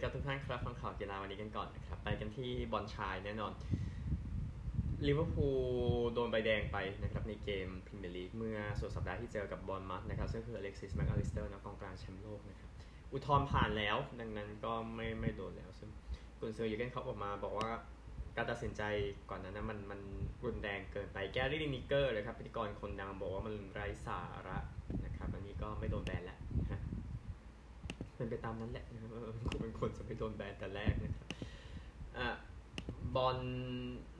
ดีครับทุกท่านครับฟังข่าวกีฬาวันนี้กันก่อนนะครับไปกันที่บอลชายแน่นอนลิเวอร์พูลโดนใบแดงไปนะครับในเกมพรีเมียร์ลีกเมื่อสุดสัปดาห์ที่เจอกับบอร์นมัธนะครับซึ่งคืออเล็กซิสแมคอลิสเตอร์นะกองกลางแชมป์โลกนะครับอุทธรณ์ผ่านแล้ว ดังนั้นก็ไม่ไม่โดนแล้วซึ่งกุนซือเยอร์เก้นเขาออกมาบอกว่าการตัดสินใจก่อนนั้นนะมันมันรุนแรงเกินไปแกรี่ลินิเกอร์เลยครับพิธีกรคนดังบอกว่ามันไร้สาระนะครับอันนี้ก็ไม่โดนแบนแล้ว เป็นไปตามนั้นแหละนะครับคุณเป็นคนจะไม่โดนแบนแต่แรกนะครับอะบอล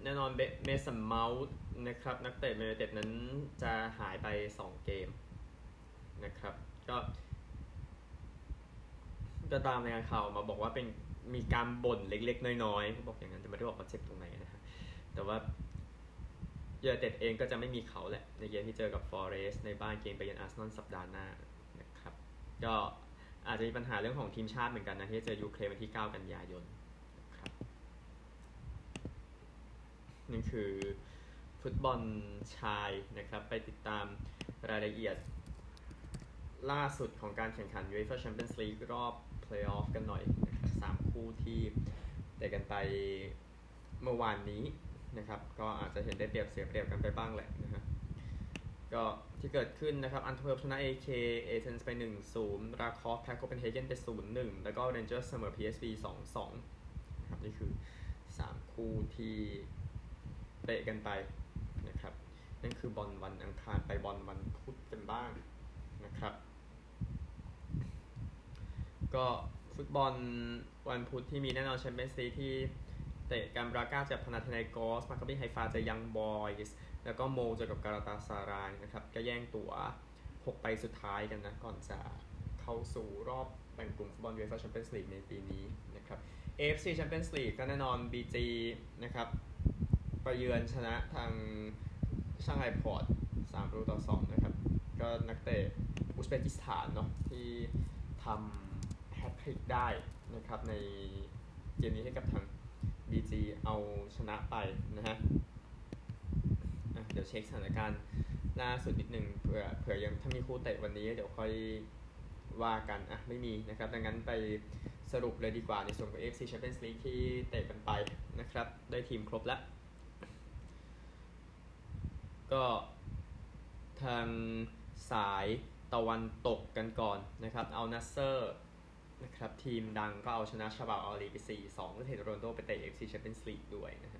แน่นอนเมสันเมาส์นะครับ นักเตะแมนยูเต็ดนั้นจะหายไป 2 เกมนะครับ ก็ก็ตามในงานข่าวมาบอกว่าเป็นมีการบ่นเล็กๆ น้อยๆเขาบอกอย่างนั้นแต่ไม่ได้บอกว่าเจ็บตรงไหนนะฮะแต่ว่าเยอเต็ดเองก็จะไม่มีเขาแหละ ในเกมที่เจอกับฟอเรสในบ้านเกมไปยันอาร์เซนอลสัปดาห์หน้านะครับ ก็ อาจจะมีปัญหาเรื่องของทีมชาติเหมือนกันนะ ที่จะเจอยูเครนวันที่ 9 กันยายนนะครับนี่คือฟุตบอลชายนะครับ ไปติดตามรายละเอียดล่าสุดของการแข่งขัน UEFA Champions League รอบ Playoff กันหน่อยนะครับสามคู่ที่เตะกันไปเมื่อวานนี้นะครับ ก็อาจจะเห็นได้เปรียบเสียเปรียบกันไปบ้างแหละนะ ก็ที่เกิดขึ้นนะครับอันท์เวิร์ปชนะ AK เอเธนส์ไป1-0 ราคอฟแพ้โคเปนเฮเกนไป 0-1 แล้วก็เรนเจอร์เสมอ PSV 2-2นะครับนี่คือ 3 คู่ที่เตะกันไปนะครับนั่นคือบอลวันอังคารไปบอลวันพุธกันบ้างนะครับ ก็ฟุตบอลวันพุธที่มีแน่นอนแชมเปี้ยนส์ลีกที่เตะกันบราก้าเจอพานาธิไนกอสมัคคาบิไฮฟาเจอยังบอยส์ แล้วก็โมลด์เจอกับกาลาตาซารายนะครับ ก็แย่งตั๋ว 6 ใบสุดท้ายกันนะ ก่อนจะเข้าสู่รอบแบ่งกลุ่มฟุตบอลยูเอฟ่าแชมเปี้ยนส์ลีกในปีนี้นะครับ AFC Champions League ก็แน่นอน BG นะครับไปเยือนชนะทางเซี่ยงไฮ้พอร์ต3ประตูต่อ2นะครับ ก็นักเตะอุซเบกิสถานเนาะที่ทำแฮตทริกได้นะครับในเกมนี้ให้กับทาง BG เอาชนะไปนะฮะ เดี๋ยวเช็คสถานการณ์ล่าสุดนิดนึงเผื่อเผื่อยังถ้ามีคู่เตะวันนี้เดี๋ยวค่อยว่ากันอะไม่มีนะครับ ดังนั้นไปสรุปเลยดีกว่าในส่วนของ AFC Champions League ที่เตะกันไปนะครับ ได้ทีมครบแล้ว ก็ทางสายตะวันตกกันก่อนนะครับ เอานัสเซอร์นะครับ ทีมดังก็เอาชนะชาบาออลีไป 4-2ก็เทโรนโดไปเตะ AFC Champions League ด้วยนะครับ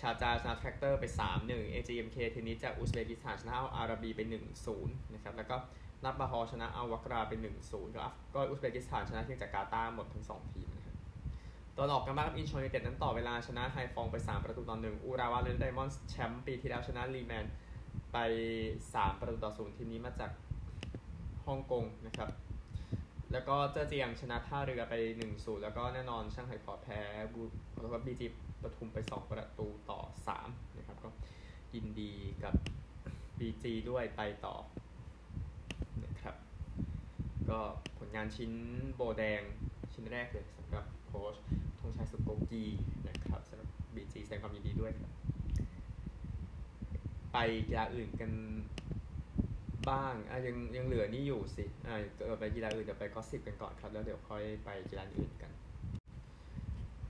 ชาจาชนะแทรกเตอร์ไป 3-1 AGMK ทีนี้จากอุซเบกิสถานชนะอาอาราบีไป 1-0 นะครับ แล้วก็นับบาฮอชนะอาวักราเป็น1-0 ก็ก็อุซเบกิสถานชนะทีมจากกาตาร์หมดทั้ง 2 ทีมนะครับตอนออกกันบ้างกับอินชอนยูเต็ดนั้นต่อเวลาชนะไฮฟองไป 3 ประตูต่อ1อูราวาเลนไดมอนด์แชมป์ปีที่แล้วชนะลีแมนไป 3 ประตูต่อ0ทีมนี้มาจากฮ่องกงนะครับ แล้วก็เจอเจียงชนะท่าเรือไป1-0แล้วก็แน่นอนช่างไห่ขอแพ้บูแล้วก็บีจีปทุมไป 2 ประตูต่อ3นะครับก็ยินดีกับ BG ด้วยไปต่อนะครับ ก็ผลงานชิ้นโบแดงชิ้นแรกเลยสำหรับโค้ชธงชัยสุโกกีนะครับสำหรับ BG แสดงความยินดีด้วยครับ ไปกีฬาอื่นกัน บ้างอะยังยังเหลือนี่อยู่สิอ่าเออไปกีฬาอื่นเดี๋ยวไปก็สิบกันก่อนครับ แล้วเดี๋ยวค่อยไปกีฬาอื่นกัน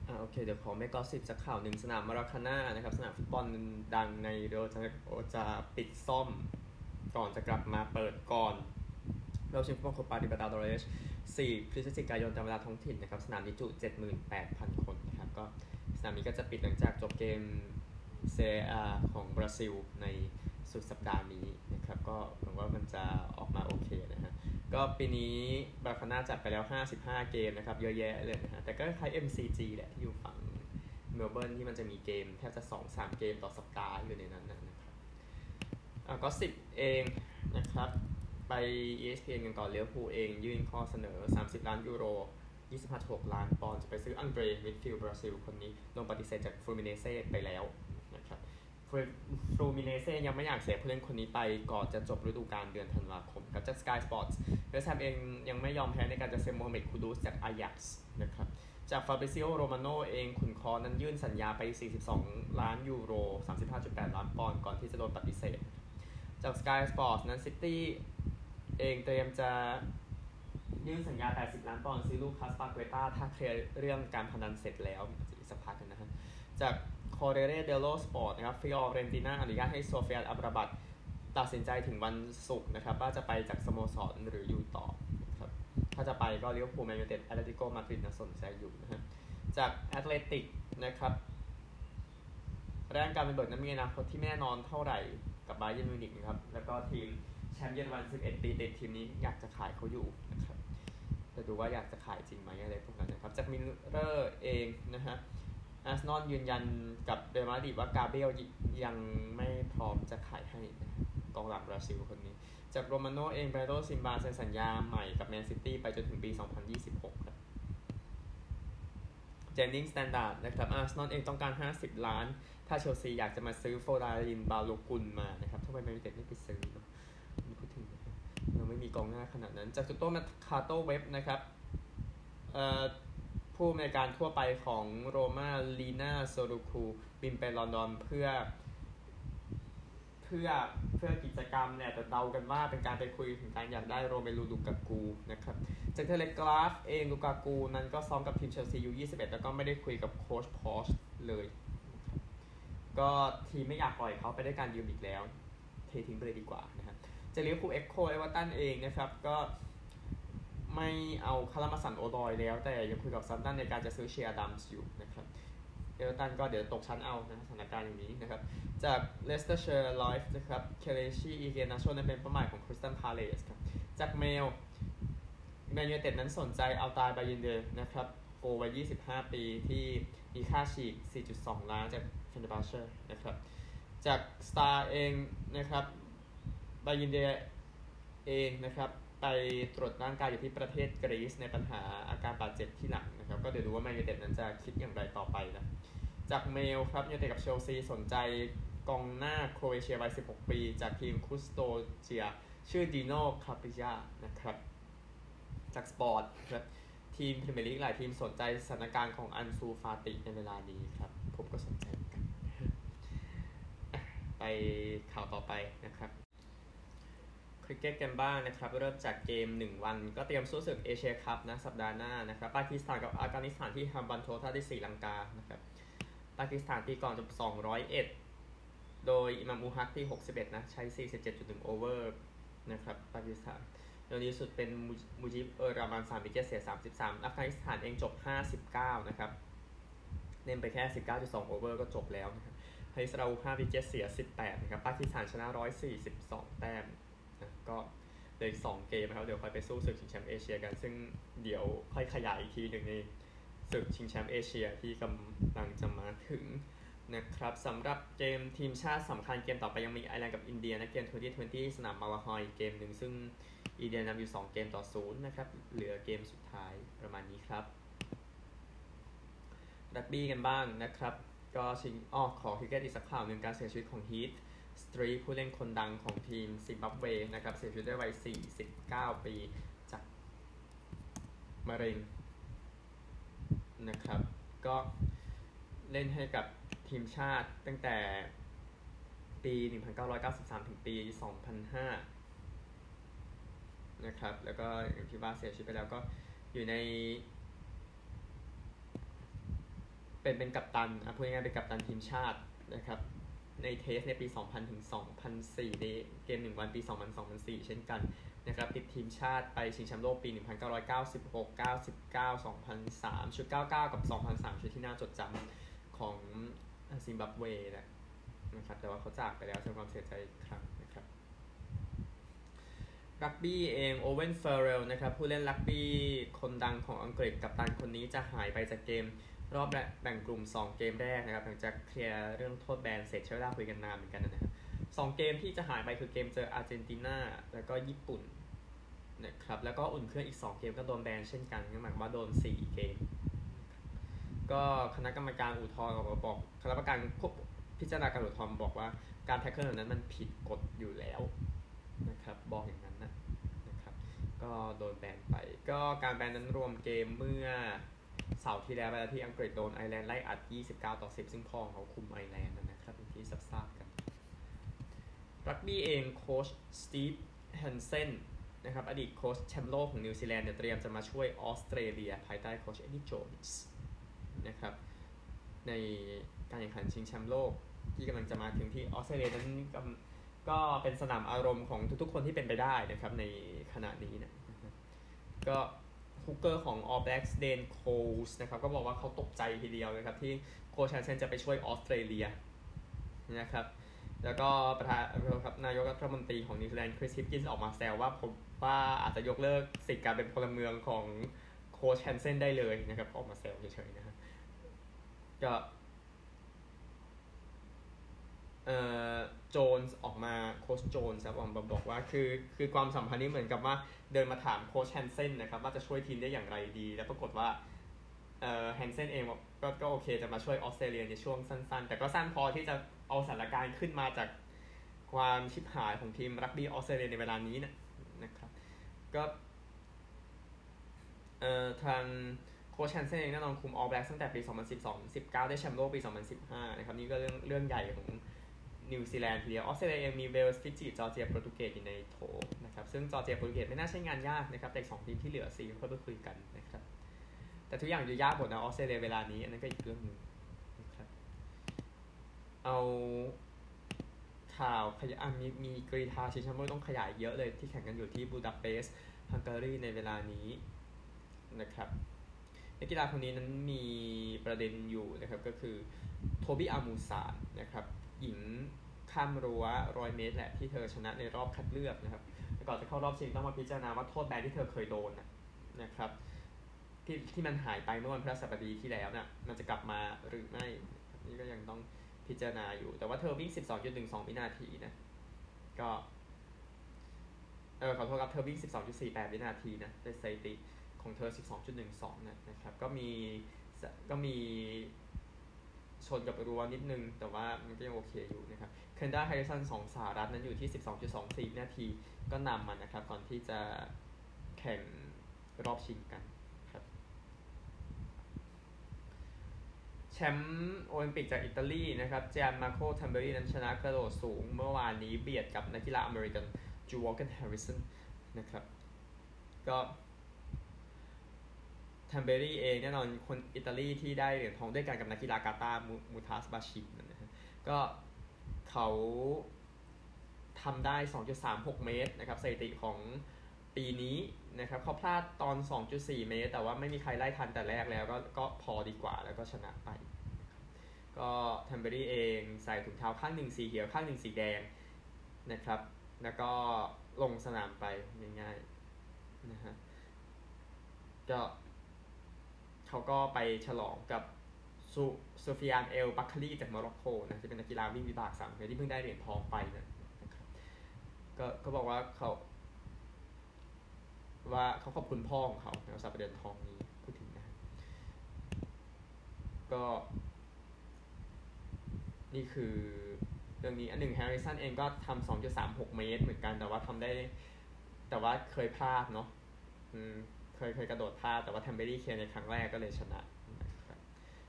อ่าโอเคเดี๋ยวขอไม่ก็สิบสักข่าวหนึ่งสนามมาราคาน่านะครับ สนามฟุตบอลดังในเรโอจะจะปิดซ่อมก่อนจะกลับมาเปิดก่อนเราชิงฟุตบอลโคปาดิบาตาโดเรส4พฤศจิกายนตามเวลาท้องถิ่นนะครับ สนามนี้จุ 78,000 คนนะครับ ก็สนามนี้ก็จะปิดหลังจากจบเกมเซอาของบราซิลใน สุดสัปดาห์นี้นะครับก็หวังว่ามันจะออกมาโอเคนะฮะก็ปีนี้บาร์คาน่าจัดไปแล้ว 55 เกมนะครับเยอะแยะเลยนะฮะแต่ก็คล้าย MCG แหละที่อยู่ฝั่งเมลเบิร์นที่มันจะมีเกมแทบจะ 2-3 เกมต่อสัปดาห์อยู่ในนั้นนะครับอ่าก็10เองนะครับไป ESPN กันก่อนเลี้ยวภูเองยื่นข้อเสนอ 30 ล้านยูโร25.6 ล้านปอนด์จะไปซื้ออังเดรมิดฟิลด์บราซิลคนนี้ลงปฏิเสธจากฟลูมิเนนเซ่ไปแล้ว ฟลูมิเนนเซ่ยังไม่อยากเสียผู้เล่นคนนี้ไปก่อนจะจบฤดูกาลเดือนธันวาคมครับจาก Sky Sports เวสแฮมเองยังไม่ยอมแพ้ในการจะเซ็นโมฮัมเหม็ดคูดูสจากอายักส์นะครับจากฟาบริซิโอโรมาโนเองขุนค้อนั้นยื่นสัญญาไป 42 ล้านยูโร 35.8 ล้านปอนด์ก่อนที่จะโดนปฏิเสธ จาก Sky Sports นั้นซิตี้เองเตรียมจะยื่นสัญญา 80 ล้านปอนด์ซื้อลูกคาสปาเกต้าถ้าเคลียร์เรื่องการพนันเสร็จแล้วอีกสักพักกันนะฮะจาก คอร์ริเอเรเดลโลสปอร์ตนะครับฟิออเรนติน่าอนุญาตให้โซฟียานอัมราบัตตัดสินใจถึงวันศุกร์นะครับ ว่าจะไปจากสโมสรหรืออยู่ต่อครับถ้าจะไปก็ลิเวอร์พูลแมนยูเต็ดแอตเลติโกมาดริดนะสนใจอยู่นะฮะจากแอตเลติกนะครับแบงฌาแมงปาวาร์ดนั้นมีอนาคตที่ไม่แน่นอนเท่าไหร่กับบาเยิร์นมิวนิกนะครับ แล้วก็ทีมแชมป์เยอรมัน11ปีติดทีมนี้อยากจะขายเขาอยู่นะครับจะดูว่าอยากจะขายจริงไหมอะไรพวกนั้นนะครับ จากมิลเรอร์เองนะฮะ อาร์เซนอลยืนยันกับเรอัลมาดริดว่ากาเบรียลยังไม่พร้อมจะขายให้กองหลังบราซิลคนนี้ จากโรมาโนเองแบร์นาร์โดซิลวาเซ็นสัญญาใหม่กับแมนซิตี้ไปจนถึงปี 2026 ครับอีฟนิงสแตนดาร์ดนะครับอาร์เซนอลเองต้องการ 50 ล้าน ถ้าเชลซีอยากจะมาซื้อโฟลารินบาโลกุนมานะครับทำไมแมนยูเต็ดไม่ไปซื้อเนาะไม่พูดถึงนะครับเราไม่มีกองหน้าขนาดนั้น จากตุตโต้แมร์คาโต้เว็บนะครับเอ่อ ผู้อำนวยการทั่วไปของโรมาลีนาซูลูคูบินไปลอนดอนเพื่อ เพื่อเพื่อกิจกรรมเนี่ยแต่เดากันว่าเป็นการไปคุยถึงการอยากได้โรเมลูลูกากูนะครับจากเทเลกราฟเองลูกากูนั้นก็ซ้อมกับทีมเชลซี U21 แล้วก็ไม่ได้คุยกับโค้ชพอชเลยก็ทีมไม่อยากปล่อยเขาไปได้การยืมอีกแล้ว เททิ้งไปเลยดีกว่านะครับจะเลี้ยวคูเอ็กโคเอเวอร์ตันเองนะครับก็ ไม่เอาคารามาสันโอดอยแล้ว แต่ยังคุยกับซันตันในการจะซื้อเชียร์ดัมส์อยู่นะครับเอเวอร์ตันก็เดี๋ยวตกชั้นเอานะสถานการณ์อย่างนี้นะครับ จากเลสเตอร์เชอร์ไลฟ์นะครับเคเลชีอีเกนาโชนั้นเป็นเป้าหมายของคริสตันพาเลสครับจากเมลแมนยูเต็ดนั้นสนใจเอาตายบายินเดอร์นะครับโกลวัย25 ปีที่มีค่าฉีก 4.2 ล้านจากเฟนเดอร์บาเชอร์นะครับ จากสตาร์เองนะครับบายินเดอร์เองนะครับ ไปตรวจร่างกายอยู่ที่ประเทศกรีซในปัญหาอาการบาดเจ็บที่หลังนะครับ ก็เดี๋ยวดูว่าแมนยูไนเต็ดนั้นจะคิดอย่างไรต่อไปนะ จากเมลครับยูไนเต็ดกับเชลซีสนใจกองหน้าโครเอเชียวัย 16 ปี จากทีมคุสโตเจีย ชื่อดีโนคาปิยานะครับ จากสปอร์ตครับทีมพรีเมียร์ลีกหลายทีมสนใจสถานการณ์ของอันซูฟาติในเวลานี้ครับ ผมก็สนใจเหมือนกัน ไปข่าวต่อไปนะครับ คริกเก็ตกันบ้างนะครับ เริ่มจากเกม 1 วัน ก็เตรียมสู้ศึกเอเชียคัพนะสัปดาห์หน้านะครับปากีสถานกับอัฟกานิสถานที่ฮัมบันโตตาที่ศรีลังกานะครับปากีสถานตีก่อนจบ201 โดยอิมามอุลฮักที่ 61 นะ ใช้ 47.1 over นะครับปากีสถานโดยดีสุดเป็นมูจิบเออร์ราห์มาน3 wicket เสีย 33อัฟกานิสถานเองจบ 59 นะครับเล่นไปแค่ 19.2 over ก็จบแล้วนะครับฮาริสราอูฟ 5 wicket เสีย 18 นะครับปากีสถานชนะ 142 แต้ม ก็เหลือสองเกมนะครับ เดี๋ยวค่อยไปสู้ศึกชิงแชมป์เอเชียกัน ซึ่งเดี๋ยวค่อยขยายอีกทีหนึ่งในศึกชิงแชมป์เอเชียที่กำลังจะมาถึงนะครับสำหรับเกมทีมชาติสำคัญเกมต่อไปยังมีไอร์แลนด์กับอินเดียนะเกม 2020 สนามมาลาไฮด์เกมหนึ่งซึ่งอินเดียนำอยู่ 2 เกมต่อศูนย์นะครับ เหลือเกมสุดท้ายประมาณนี้ครับ รักบี้กันบ้างนะครับ ก็ชิงอ้อขอคริกเก็ตอีกสักข่าวหนึ่งการเสียชีวิตของฮีธ สตรีคผู้เล่นคนดังของทีมซิมบับเวนะครับเสียชีวิตด้วยวัย 49 ปีจากมะเร็งนะครับ ก็เล่นให้กับทีมชาติตั้งแต่ปี 1993 ถึงปี 2005 นะครับ แล้วก็อย่างที่ว่าเสียชีวิตไปแล้วก็อยู่ใน เป็นเป็นกัปตันอะพูดง่ายๆเป็นกัปตันทีมชาตินะครับ ในเทสในปี 2000 ถึง 2004 ในเกม 1 วันปี 2000 2004 เช่นกันนะครับติดทีมชาติไปชิงแชมป์โลกปี 1996 99 2003 ชุด 99 กับ 2003 ชุดที่น่าจดจำของซิมบับเวนะนะครับแต่ว่าเขาจากไปแล้วแสดงความเสียใจอีกครั้งนะครับรักบี้เองโอเวนฟาร์เรลนะครับผู้เล่นรักบี้คนดังของอังกฤษกัปตันคนนี้จะหายไปจากเกม รอบแบ่งกลุ่ม 2 เกมแรกนะครับหลังจากเคลียร์เรื่องโทษแบนเสร็จใช้เวลาคุยกันนานเหมือนกันนะครับสองเกมที่จะหายไปคือเกมเจออาร์เจนตินาแล้วก็ญี่ปุ่นนะครับแล้วก็อุ่นเครื่องอีก 2 เกมก็โดนแบนเช่นกันก็หมายความว่าโดน 4 เกม ก็คณะกรรมการอุทธรณ์ออกมาบอกคณะกรรมการควบพิจารณาการอุทธรณ์บอกว่าการ tackle เหล่านั้นมันผิดกฎอยู่แล้วนะครับบอกอย่างนั้นนะนะครับก็โดนแบนไป ก็การแบนนั้นรวมเกมเมื่อ เสาร์ที่แล้วไปแล้วที่อังกฤษโดนไอร์แลนด์ไล่อัด 29 ต่อ 10 ซึ่งพ่อของเขาคุมไอร์แลนด์นะครับเป็นที่ทราบกัน รักบี้เองโค้ชสตีฟแฮนเซนนะครับอดีตโค้ชแชมป์โลกของนิวซีแลนด์เนี่ยเตรียมจะมาช่วยออสเตรเลีย ภายใต้โค้ชเอ็ดดี้โจนส์นะครับในการแข่งขันชิงแชมป์โลกที่กำลังจะมาถึงที่ออสเตรเลียนั้นก็เป็นสนามอารมณ์ของทุกๆคนที่เป็นไปได้นะครับในขณะนี้นะก็ hooker ของ All Blacks เดนโคลส์นะครับก็บอกว่าเขาตกใจทีเดียวนะครับที่โค้ชแฮนเซนจะไปช่วยออสเตรเลียนะครับแล้วก็ประธานครับนายกรัฐมนตรีของนิวซีแลนด์คริสฮิปกินส์ออกมาแซวว่าผมว่าอาจจะยกเลิกสิทธิการเป็นพลเมืองของโค้ชแฮนเซนได้เลยนะครับออกมาแซวเฉยๆนะฮะก็ โจนส์ออกมาโค้ชโจนส์ครับออกมาบอกว่าคือคือความสัมพันธ์นี้เหมือนกับว่าเดินมาถามโค้ชแฮนเซนนะครับว่าจะช่วยทีมได้อย่างไรดี แล้วปรากฏว่าเอ่อแฮนเซนเองก็ก็โอเคจะมาช่วยออสเตรเลียในช่วงสั้นๆ แต่ก็สั้นพอที่จะเอาสถานการณ์ขึ้นมาจากความชิบหายของทีมรักบี้ออสเตรเลียในเวลานี้นะนะครับก็เอ่อทางโค้ชแฮนเซนเองแน่นอนคุม All Blacks ตั้งแต่ปี 2012 19 ได้แชมป์โลกปี 2015 นะครับ นี่ก็เรื่องเรื่องใหญ่ของ นิวซีแลนด์ทีเดียวออสเตรเลียยังมีเวลส์ฟิจิจอร์เจียโปรตุเกสอยู่ในโถนะครับซึ่งจอร์เจียโปรตุเกสไม่น่าใช่งานยากนะครับแต่สองทีมที่เหลือสี่ค่อยไปคุยกันนะครับแต่ทุกอย่างอยู่ยากหมดนะออสเตรเลียเวลานี้อันนั้นก็อีกเรื่องหนึ่งนะครับเอาข่าวขยายมีมีกรีธาชิงแชมป์โลกต้องขยายเยอะเลยที่แข่งกันอยู่ที่บูดาเปสต์ฮังการีในเวลานี้นะครับนักกีฬาคนนี้นั้นมีประเด็นอยู่นะครับก็คือโทบี้อามูซานนะครับ หญิงข้ามรั้วร้อยเมตรแหละที่เธอชนะในรอบคัดเลือกนะครับแต่ก่อนจะเข้ารอบชิงต้องมาพิจารณาว่าโทษแบนที่เธอเคยโดนนะครับ ที่ที่มันหายไปเมื่อวันพฤหัสบดีที่แล้วนะ่ะมันจะกลับมาหรือไม่ นี่ก็ยังต้องพิจารณาอยู่ แต่ว่าเธอวิ่ง 12.12 วินาทีนะ ก็เออขอโทษครับเธอวิ่ง 12.48 วินาทีนะในสถิติของเธอ 12.12 นะนะครับ ก็มีก็มี ชนกับรัวนิดนึง แต่ว่ามันก็ยังโอเคอยู่นะครับเคนด้าไฮริสันสองสหรัฐนั้นอยู่ที่ 12.24นาทีก็นำมันนะครับ ก่อนที่จะแข่งรอบชิงกันครับแชมป์โอลิมปิกจากอิตาลีนะครับเจนมาโคทัมเบอรี่นั้นชนะกระโดดสูงเมื่อวานนี้เบียดกับนักกีฬาอเมริกันจูวอลเกนแฮร์ริสันนะครับก็ ทัมเบรี่เองแน่นอนคนอิตาลีที่ได้เหรียญทองด้วยกันกับนักกีฬากาตามูทาสบาชิมนะฮะก็เขาทำได้ 2.36 เมตรนะครับสถิติของปีนี้นะครับเขาพลาดตอน 2.4 เมตร แต่ว่าไม่มีใครไล่ทันแต่แรกแล้วก็ก็พอดีกว่าแล้วก็ชนะไป ก็ทัมเบรี่เองใส่ถุงเท้าข้างหนึ่งสีเขียวข้างหนึ่งสีแดงนะครับ แล้วก็ลงสนามไปง่ายๆนะฮะก็ เขาก็ไปฉลองกับซูซูฟิยานเอลบัคคาลีจากโมร็อกโกนะที่เป็นนักกีฬาวิ่งวิบากสามคนที่เพิ่งได้เหรียญทองไปนะก็เขาบอกว่าเขา ว่าเขาขอบคุณพ่อของเขาในสำหรับเหรียญทองนี้พูดถึงนะก็ นี่คือเรื่องนี้อันหนึ่งแฮร์ริสันเองก็ทำสองจุดสามหกเมตรเหมือนกันแต่ว่าทำได้ แต่ว่าเคยพลาดเนาะ เคยเคยกระโดดพลาดแต่ว่าแทมเบรี่ clear ในครั้งแรกก็เลยชนะ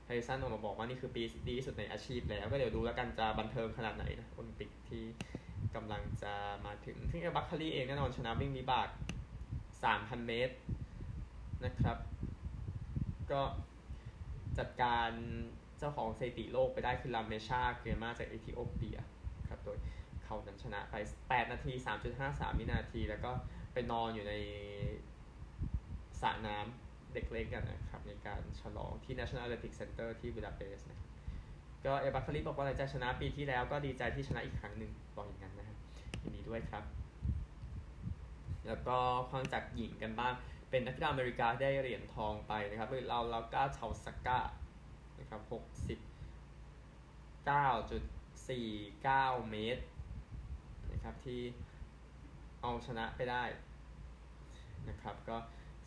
แฮริสันออกมาบอกว่านี่คือปีดีที่สุดในอาชีพแล้ว ก็เดี๋ยวดูแล้วกันจะบันเทิงขนาดไหนนะโอลิมปิกที่กำลังจะมาถึง ซึ่งบัคคาลีเองแน่นอนชนะวิ่งวิบาก 3,000 เมตรนะครับ ก็จัดการเจ้าของสถิติโลกไปได้คือลาเมชาเกอร์มาจากเอธิโอเปียครับโดยเขานั้นชนะไป 8 นาที 3.53วินาที แล้วก็ไปนอนอยู่ใน สระน้ำเด็กเล็กกันนะครับ ในการฉลองที่ National Athletic Center ที่บูดาเปสต์นะก็เอบัคคารีบอกว่าหลังจากชนะปีที่แล้วก็ดีใจที่ชนะอีกครั้งหนึ่งบอกอย่างนั้นนะครับยินดีด้วยครับ แล้วก็ความจากหญิงกันบ้าง เป็นนักกีฬาอเมริกาได้เหรียญทองไปนะครับเราเราก้าชาวสก้านะครับหกสิบเก้าจุดสี่เก้าเมตรนะครับที่เอาชนะไปได้นะครับ ก็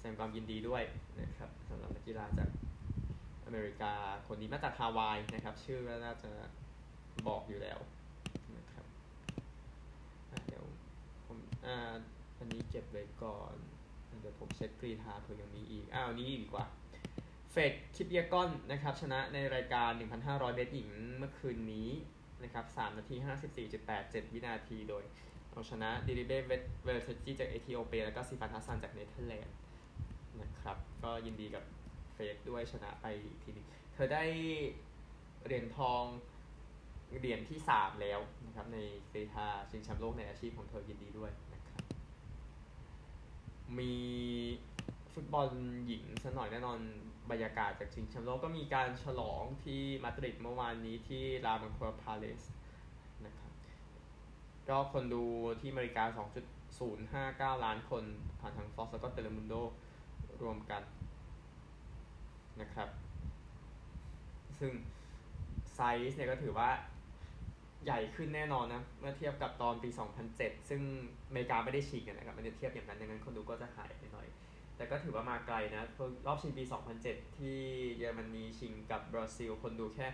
แสดงความยินดีด้วยนะครับสำหรับนักกีฬาจากอเมริกาคนนี้มาจากฮาวายนะครับ ชื่อก็น่าจะบอกอยู่แล้วนะครับเดี๋ยวผมอ่าอันนี้เก็บไว้ก่อน เดี๋ยวผมเช็คกรีธาเผื่อยังมีอีก อ้าวนี้ดีกว่าเฟธคิปเยกอนนะครับ ชนะในรายการ 1,500 เมตรหญิงเมื่อคืนนี้นะครับ3นาที 54.87 วินาทีโดยเอาชนะดิริเบเวลเทจิจากเอธิโอเปีย แล้วก็ซิฟานฮัสซันจากเนเธอร์แลนด์ นะครับ ก็ยินดีกับเฟธด้วยชนะไปทีนึงเธอได้เหรียญทองเหรียญที่สามแล้วนะครับ ในกรีฑาชิงแชมป์โลกในอาชีพของเธอยินดีด้วยนะครับ มีฟุตบอลหญิงสหน่อยแน่นอนบรรยากาศจากชิงแชมป์โลกก็มีการฉลองที่มาดริดเมื่อวานนี้ที่ลาบังคัวพาเลสนะครับก็คนดูที่อเมริกา 2.059 ล้านคนผ่านทาง Fox แล้วก็เตเลมุนโด รวมกันนะครับ ซึ่งไซส์เนี่ยก็ถือว่าใหญ่ขึ้นแน่นอนนะ เมื่อเทียบกับตอนปี 2007 ซึ่งอเมริกาไม่ได้ชิงนะครับ มันจะเทียบอย่างนั้นดังนั้นคนดูก็จะหายไปหน่อย แต่ก็ถือว่ามาไกลนะ รอบชิงปี 2007 ที่เยอรมนีชิงกับบราซิล คนดูแค่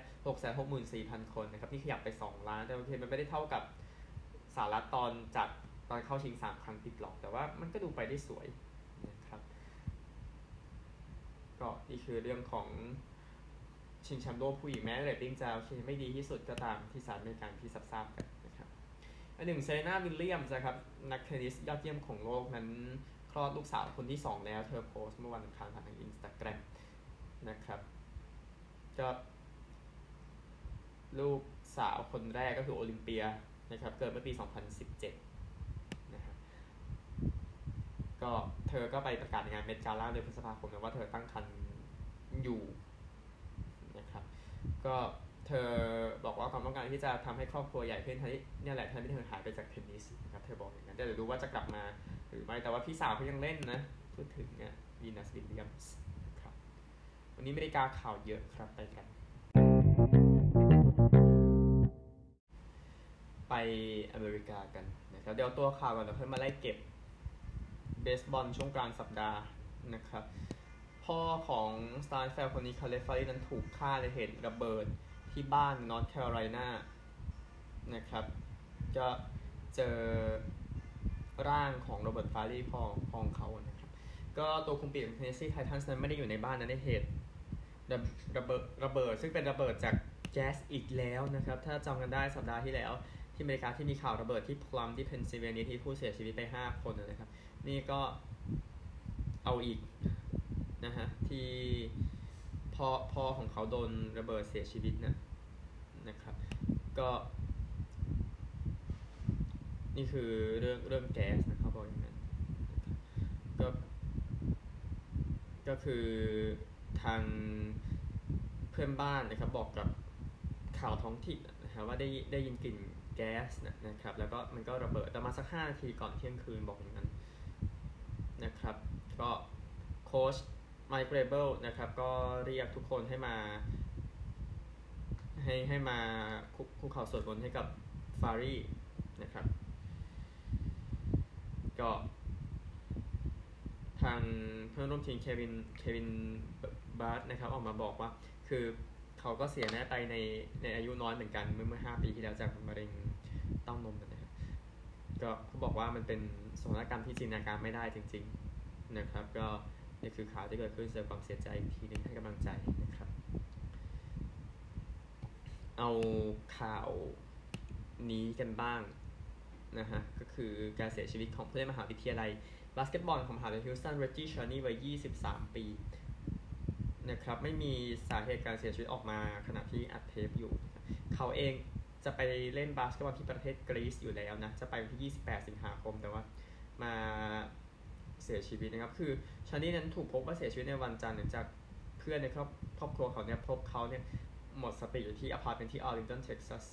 664,000 คนนะครับ นี่ขยับไป 2 ล้าน แต่โอเคมันไม่ได้เท่ากับสหรัฐตอนจัดตอนเข้าชิง 3 ครั้งติดหรอก แต่ว่ามันก็ดูไปได้สวย ก็นี่คือเรื่องของชิงแชมป์โลกผู้หญิงแม้เรตติ้งจะโอเคไม่ดีที่สุดก็ตามที่สหรัฐอเมริกาที่ทราบกันนะครับอันหนึ่งเซนาวิลเลียมนะครับนักเทนนิสยอดเยี่ยมของโลกนั้นคลอดลูกสาวคนที่ 2 แล้วเธอโพสต์เมื่อวันอังคารผ่านทางอินสตาแกรมนะครับก็ลูกสาวคนแรกก็คือโอลิมเปียนะครับเกิดเมื่อปี 2017นะครับ ก็เธอก็ไปประกาศในงานเมดกาล่าเดือนพฤษภาคมนะว่าเธอตั้งครรภ์อยู่นะครับ ก็เธอบอกว่าความต้องการที่จะทำให้ครอบครัวใหญ่ขึ้นที่นี่แหละทำให้เธอหายไปจากเทนนิสนะครับเธอบอกอย่างนั้นเดี๋ยวดูว่าจะกลับมาหรือไม่แต่ว่าพี่สาวเขายังเล่นนะพูดถึงเนี่ยวีนัสวิลเลียมส์ครับวันนี้อเมริกาข่าวเยอะครับไปกัน ไปอเมริกากันนะครับเดี๋ยวตัวข่าวก่อนเดี๋ยวเพิ่มมาไล่เก็บ บสบอลช่วงกลางสัปดาห์นะครับ พ่อของสไตล์แฟลคนนี้คาเลบฟาร์ลีย์นั้นถูกฆ่าในเหตุระเบิดที่บ้านนอร์ทแคโรไลนานะครับก็เจอร่างของโรเบิร์ตฟาร์ลีย์พ่อพ่อของเขานะครับก็ตัวคุมปีกของเทนเนสซีไททันส์นั้นไม่ได้อยู่ในบ้านนั้นในเหตุระระเบิดระเบิด ซึ่งเป็นระเบิดจากแก๊สอีกแล้วนะครับ ถ้าจำกันได้สัปดาห์ที่แล้ว ที่อเมริกาที่มีข่าวระเบิดที่พลัมที่เพนซิลเวเนียที่ผู้เสียชีวิตไป 5 คนนะครับ นี่ก็เอาอีกนะฮะที่พ่อพ่อของเขาโดนระเบิดเสียชีวิตนะนะครับ ก็ นี่คือเรื่องเรื่องแก๊สนะครับบอกอย่างนั้นก็ก็คือทางเพื่อนบ้านนะครับบอกกับข่าวท้องถิ่นนะครับว่าได้ได้ยินกลิ่นแก๊สนะครับ แล้วก็มันก็ระเบิดประมาณสัก 5 นาทีก่อนเที่ยงคืนบอกอย่างนั้น นะครับ ก็โค้ชไมค์เวรเบิลนะครับ ก็เรียกทุกคนให้มา ให้ให้มาคุกคุกเข่าสวดมนต์ให้กับฟาร์ลีย์นะครับ ก็ทางเพื่อนร่วมทีมเควินเควินไบอาร์ดนะครับ ออกมาบอกว่า คือเขาก็เสียแม่ไปในในอายุน้อยเหมือนกันเมื่อเมื่อห้าปีที่แล้วจากมะเร็งเต้านมนะ ก็เขาบอกว่ามันเป็นสถานการณ์ที่จินตนาการไม่ได้จริง ๆนะครับ ก็นี่คือข่าวที่เกิดขึ้นแสดงความเสียใจอีกทีนึงให้กำลังใจนะครับ เอาข่าวนี้กันบ้างนะฮะก็คือการเสียชีวิตของผู้เล่นมหาวิทยาลัยบาสเกตบอลของมหาวิทยาลัยฮิวสตันเรจจี้ชาร์นี่วัย 23 ปีนะครับไม่มีสาเหตุการเสียชีวิตออกมาขณะที่อัดเทปอยู่ เขาเอง จะไปเล่นบาสเกตบอลที่ประเทศกรีซอยู่แล้วนะ จะไปวันที่ 28 สิงหาคม แต่ว่ามาเสียชีวิตนะครับ คือชานี่นั้นถูกพบว่าเสียชีวิตในวันจันทร์เนื่องจากเพื่อนในครอบครอบครัวเขาเนี่ยพบเขาเนี่ยหมดสติอยู่ที่อพาร์ตเมนต์ที่อาร์ลิงตันเท็กซัส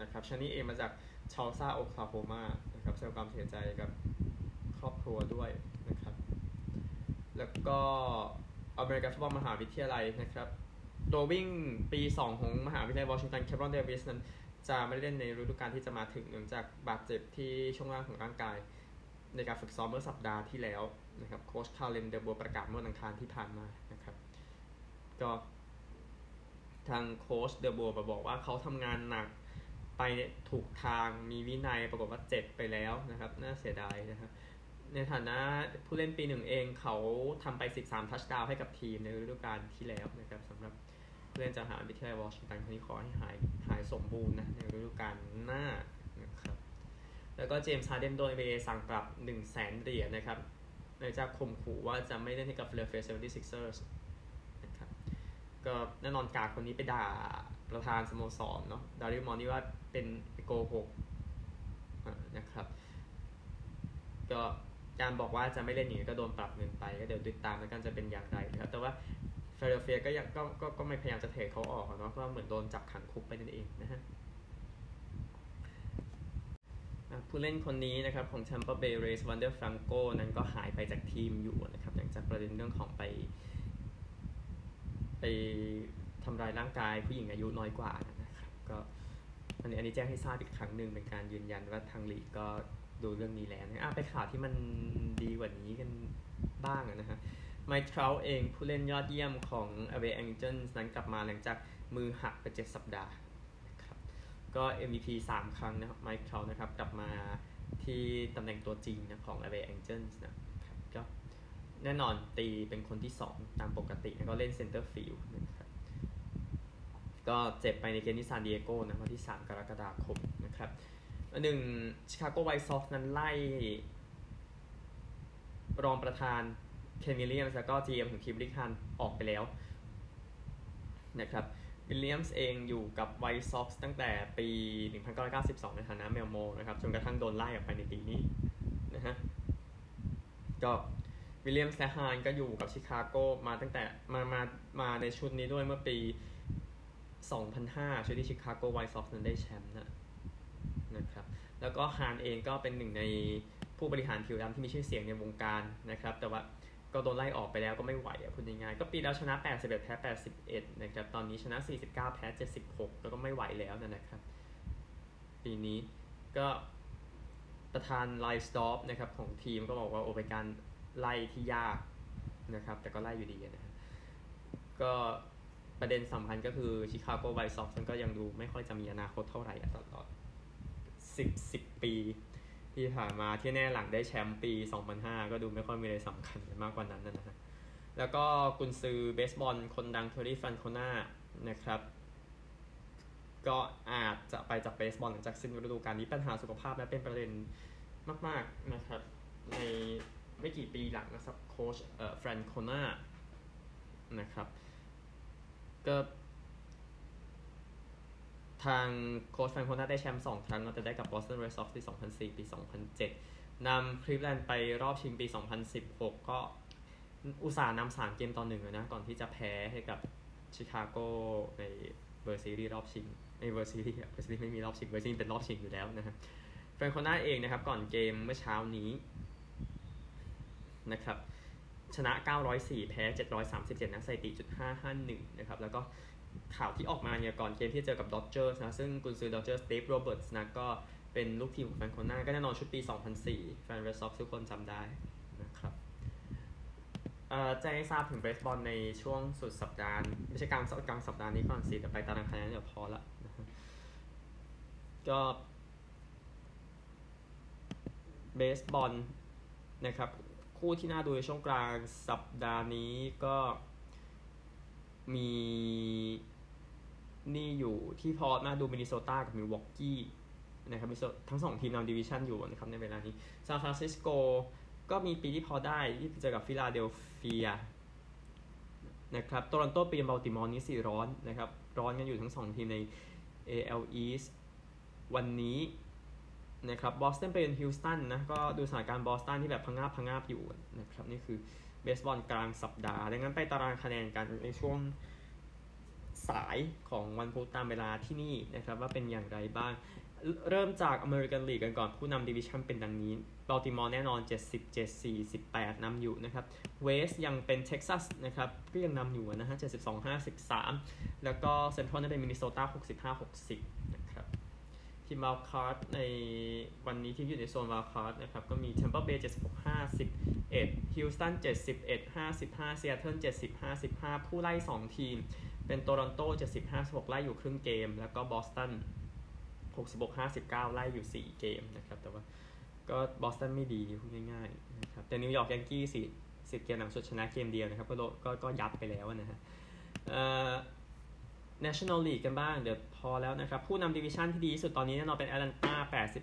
นะครับชานี่เองมาจากทัลซาโอคลาโฮมานะครับแสดงความเสียใจกับครอบครัวด้วยนะครับ แล้วก็อเมริกันฟุตบอลมหาวิทยาลัยนะครับ ตัววิ่งปี 2 ของมหาวิทยาลัยวอชิงตันแคเมรอนเดวิสนั้น จะไม่ได้เล่นในฤดูกาลที่จะมาถึงเนื่องจากบาดเจ็บที่ช่วงล่างของร่างกาย ในการฝึกซ้อมเมื่อสัปดาห์ที่แล้วนะครับโค้ชคาร์เลนเดอร์บัวประกาศเมื่อวันอังคารที่ผ่านมานะครับก็ทางโค้ชเดอบัวร์บอกว่าเขาทำงานหนักไปถูกทางมีวินัยปรากฏว่าเจ็บไปแล้วนะครับ น่าเสียดายนะครับ ในฐานะผู้เล่นปีหนึ่งเองเขาทำไป 13 ทัชดาวให้กับทีมในฤดูกาลที่แล้วนะครับสำหรับ ผู้เล่นจากหาวิทยาลัยวอชิงตันคนนี้ขอให้หายหายสมบูรณ์นะในฤดูกาลหน้านะครับแล้วก็เจมส์ฮาร์เดนโดน NBA สั่งปรับ 1 0 0 0 0แสนเหรียญนะครับเนื่องจากข่มขู่ว่าจะไม่เล่นให้กับ Philadelphia 76ers นะครับก็แน่นอนกาคนนี้ไปด่าประธานสโมสรเนาะดาริมอนนี่ว่าเป็นโกหกนะครับก็การบอกว่าจะไม่เล่นอย่างนี้ก็โดนปรับเงินไป ก็เดี๋ยวติดตามแล้วกันจะเป็นอย่างไรนะครับแต่ว่า เฟลเฟียก็ยังก็ก็ก็ไม่พยายามจะเทเขาออกเนาะก็เหมือนโดนจับขังคุกไปนั่นเองนะฮะผู้เล่นคนนี้นะครับของ Tampa Bay Rays Wander Franco นั้นก็หายไปจากทีมอยู่นะครับหลังจากประเด็นเรื่องของไป ไปทำร้ายร่างกายผู้หญิงอายุน้อยกว่านะครับก็อันนี้อันนี้แจ้งให้ทราบอีกครั้งหนึ่งเป็นการยืนยันว่าทางลีกก็ดูเรื่องนี้แล้วนะไปข่าวที่มันดีกว่านี้กันบ้างนะฮะ ไมค์ทราเองผู้เล่นยอดเยี่ยมของ a w a y Angels นั้นกลับมาหลังจากมือหักไป 7 สัปดาห์นะครับก็ MVP 3 ครั้งนะครับไมค์ทรานะครับกลับมาที่ตำแหน่งตัวจริงนะของ a w a y Angels นะครับก็แน่นอนตีเป็นคนที่ 2 ตามปกตินะก็เล่น center field นะครับก็เจ็บไปในเกมที่ซานดิเอโกนะวันที่ 3 กรกฎาคมนะครับหนึ่งชิคาโกไวท์ซ็อกซ์นั้นไล่ รองประธาน เคนวิลเลียมส์แล้วก็ GM ของทีมริคฮานออกไปแล้วนะครับวิลเลียมส์เองอยู่กับไวท์ซ็อกซ์ตั้งแต่ปี 1992 ในฐานะแมวมองนะครับจนกระทั่งโดนไล่ออกไปในปีนี้นะฮะก็วิลเลียมส์และฮานก็อยู่กับชิคาโกมาตั้งแต่มามามาในชุดนี้ด้วยเมื่อปี 2005 ชุดที่ชิคาโกไวท์ซ็อกซ์นั้นได้แชมป์นะนะครับแล้วก็ฮานเองก็เป็นหนึ่งในผู้บริหารผิวดำที่มีชื่อเสียงในวงการนะครับ แต่ว่า ก็โดนไล่ออกไปแล้วก็ไม่ไหวอะพูดง่ายๆก็ปีแล้วชนะ 81 แพ้ 81 นะครับ ตอนนี้ชนะ 49 แพ้ 76 แล้วก็ไม่ไหวแล้วนะครับ ปีนี้ก็ประธานไรน์สดอร์ฟนะครับของทีมก็บอกว่าโอเป็นการไล่ที่ยากนะครับ แต่ก็ไล่อยู่ดีนะครับก็ประเด็นสำคัญก็คือชิคาโกไวท์ซ็อกซ์ก็ยังดูไม่ค่อยจะมีอนาคตเท่าไหร่ตลอดสิบสิบปี ที่ผ่านมาที่แน่หลังได้แชมป์ปี 2005 ก็ดูไม่ค่อยมีอะไรสำคัญมากกว่านั้นนะฮะแล้วก็กุนซือเบสบอลคนดังเทอร์รี่แฟรนโคนานะครับ ก็อาจจะไปจากเบสบอลหลังจากสิ้นฤดูกาลนี้ปัญหาสุขภาพและเป็นประเด็นมาก ๆ นะครับ ในไม่กี่ปีหลังนะครับโค้ชเอ่อแฟรนโคนานะครับก็ ทางโค้ชแฟรนโคนาได้แชมป์สองครั้งแต่ได้กับบอสตันเรดซ็อกซ์ปี 2004 ปี 2007 นำคลีฟแลนด์ไปรอบชิงปี 2016 ก็อุตสาห์นำสามเกมต่อหนึ่งเลยนะ ก่อนที่จะแพ้ให้กับชิคาโกใน World Series รอบชิงใน World Series World Series ไม่มีรอบชิง World Series เป็นรอบชิงอยู่แล้วนะครับฟรานโคนาเองนะครับ ก่อนเกมเมื่อเช้านี้นะครับชนะ 904 แพ้ 737 นะสถิติจุด551 นะครับ แล้วก็ ข่าวที่ออกมาเนี่ยก่อนเกมที่เจอกับดอจเจอร์สนะซึ่งกุนซือดอจเจอร์สตีฟโรเบิร์ตส์นะก็เป็นลูกทีมของฟรานโคนาก็แน่นอนชุดปี 2004 แฟนเรดซ็อกทุกคนจำได้นะครับแจ้งให้ทราบถึงเบสบอลในช่วงสุดสัปดาห์ไม่ใช่กลางกลางสัปดาห์นี้ก่อนสิแต่ไปตารางคะแนนเดี๋ยวพอละก็เบสบอลนะครับ คู่ที่น่าดูในช่วงกลางสัปดาห์นี้ก็ มีนี่อยู่ที่พอนะดูมินนิโซตากับมิลวอกกี้นะครับทั้งสองทีมนำดิวิชันอยู่นะครับในเวลานี้ซานฟรานซิสโกก็มีปีที่พอได้ที่เจอกับฟิลาเดลเฟียนะครับโตลอนโตปีบัลติมอร์นี้สี่ร้อนนะครับ ร้อนกันอยู่ทั้งสองทีมใน AL East วันนี้นะครับบอสตันเป็นฮิลสตันนะ ก็ดูสถานการณ์บอสตันที่แบบพังงาบพังงาบอยู่นะครับ นี่คือ เบสบอลกลางสัปดาห์ ดังนั้นไปตารางคะแนนกันในช่วงสายของวันพุธตามเวลาที่นี่นะครับว่าเป็นอย่างไรบ้าง เริ่มจากอเมริกันลีกกันก่อนผู้นำดิวิชั่นเป็นดังนี้บอลติมอร์แน่นอน 77 48นำอยู่นะครับ West ยังเป็นเท็กซัสนะครับก็ยังนำอยู่นะฮะ 72 53 แล้วก็เซนทรัลนั่นเป็นมินนิโซตา65 60นะครับ ทีม Wild Card ในวันนี้ที่อยู่ในโซน Wild Card นะครับ ก็มีเทมเปอร์เบย์76 51ฮิวสตัน71 55ซีแอตเทิล70 55ผู้ไล่2ทีม เป็นโตรอนโต70 56ไล่อยู่ครึ่งเกม แล้วก็บอสตัน66 59ไล่อยู่4เกมนะครับ แต่ว่าก็บอสตันไม่ดีพูดง่ายๆนะครับ แต่นิวยอร์กแยงกี้ส์สิบเกมหลังสุดชนะเกมเดียวนะครับ ก็ก็ก็ยับไปแล้วนะฮะ National League กันบ้าง เดี๋ยวพอแล้วนะครับ ผู้นำดิวิชันที่ดีที่สุดตอนนี้แน่นอนเป็น Atlanta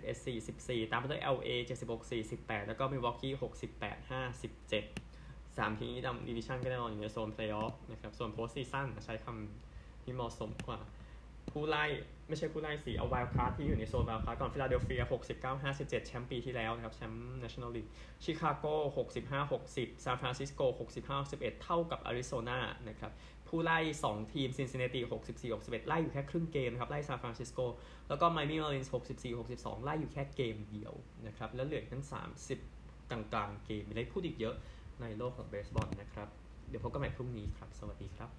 81 44ตามไปด้วย LA 76 48 แล้วก็ Milwaukee 68 57สามทีมที่นำดิวิชันก็แน่นอนอยู่ในโซนเพลย์ออฟนะครับ ส่วน postseason ใช้คำที่เหมาะสมกว่า ผู้ไล่ไม่ใช่ผู้ไล่สิเอา Wild Card ที่อยู่ในโซน Wild Card ก่อนฟิลาเดลเฟีย69 57 แชมป์ปีที่แล้วนะครับแชมป์ National League ชิคาโก65 60ซานฟรานซิสโก65 61 เท่ากับอาริโซนานะครับ ผู้ไล่ 2 ทีมซินซินเนติ64 61 ไล่อยู่แค่ครึ่งเกมนะครับ ไล่ซานฟรานซิสโก แล้วก็ไมอามีมาร์ลินส์64 62 ไล่อยู่แค่เกมเดียวนะครับ แล้วเหลือทั้ง 30 กลางๆ เกม มีอะไรพูดอีกเยอะในโลกของเบสบอลนะครับ เดี๋ยวพบกันใหม่พรุ่งนี้ครับ สวัสดีครับ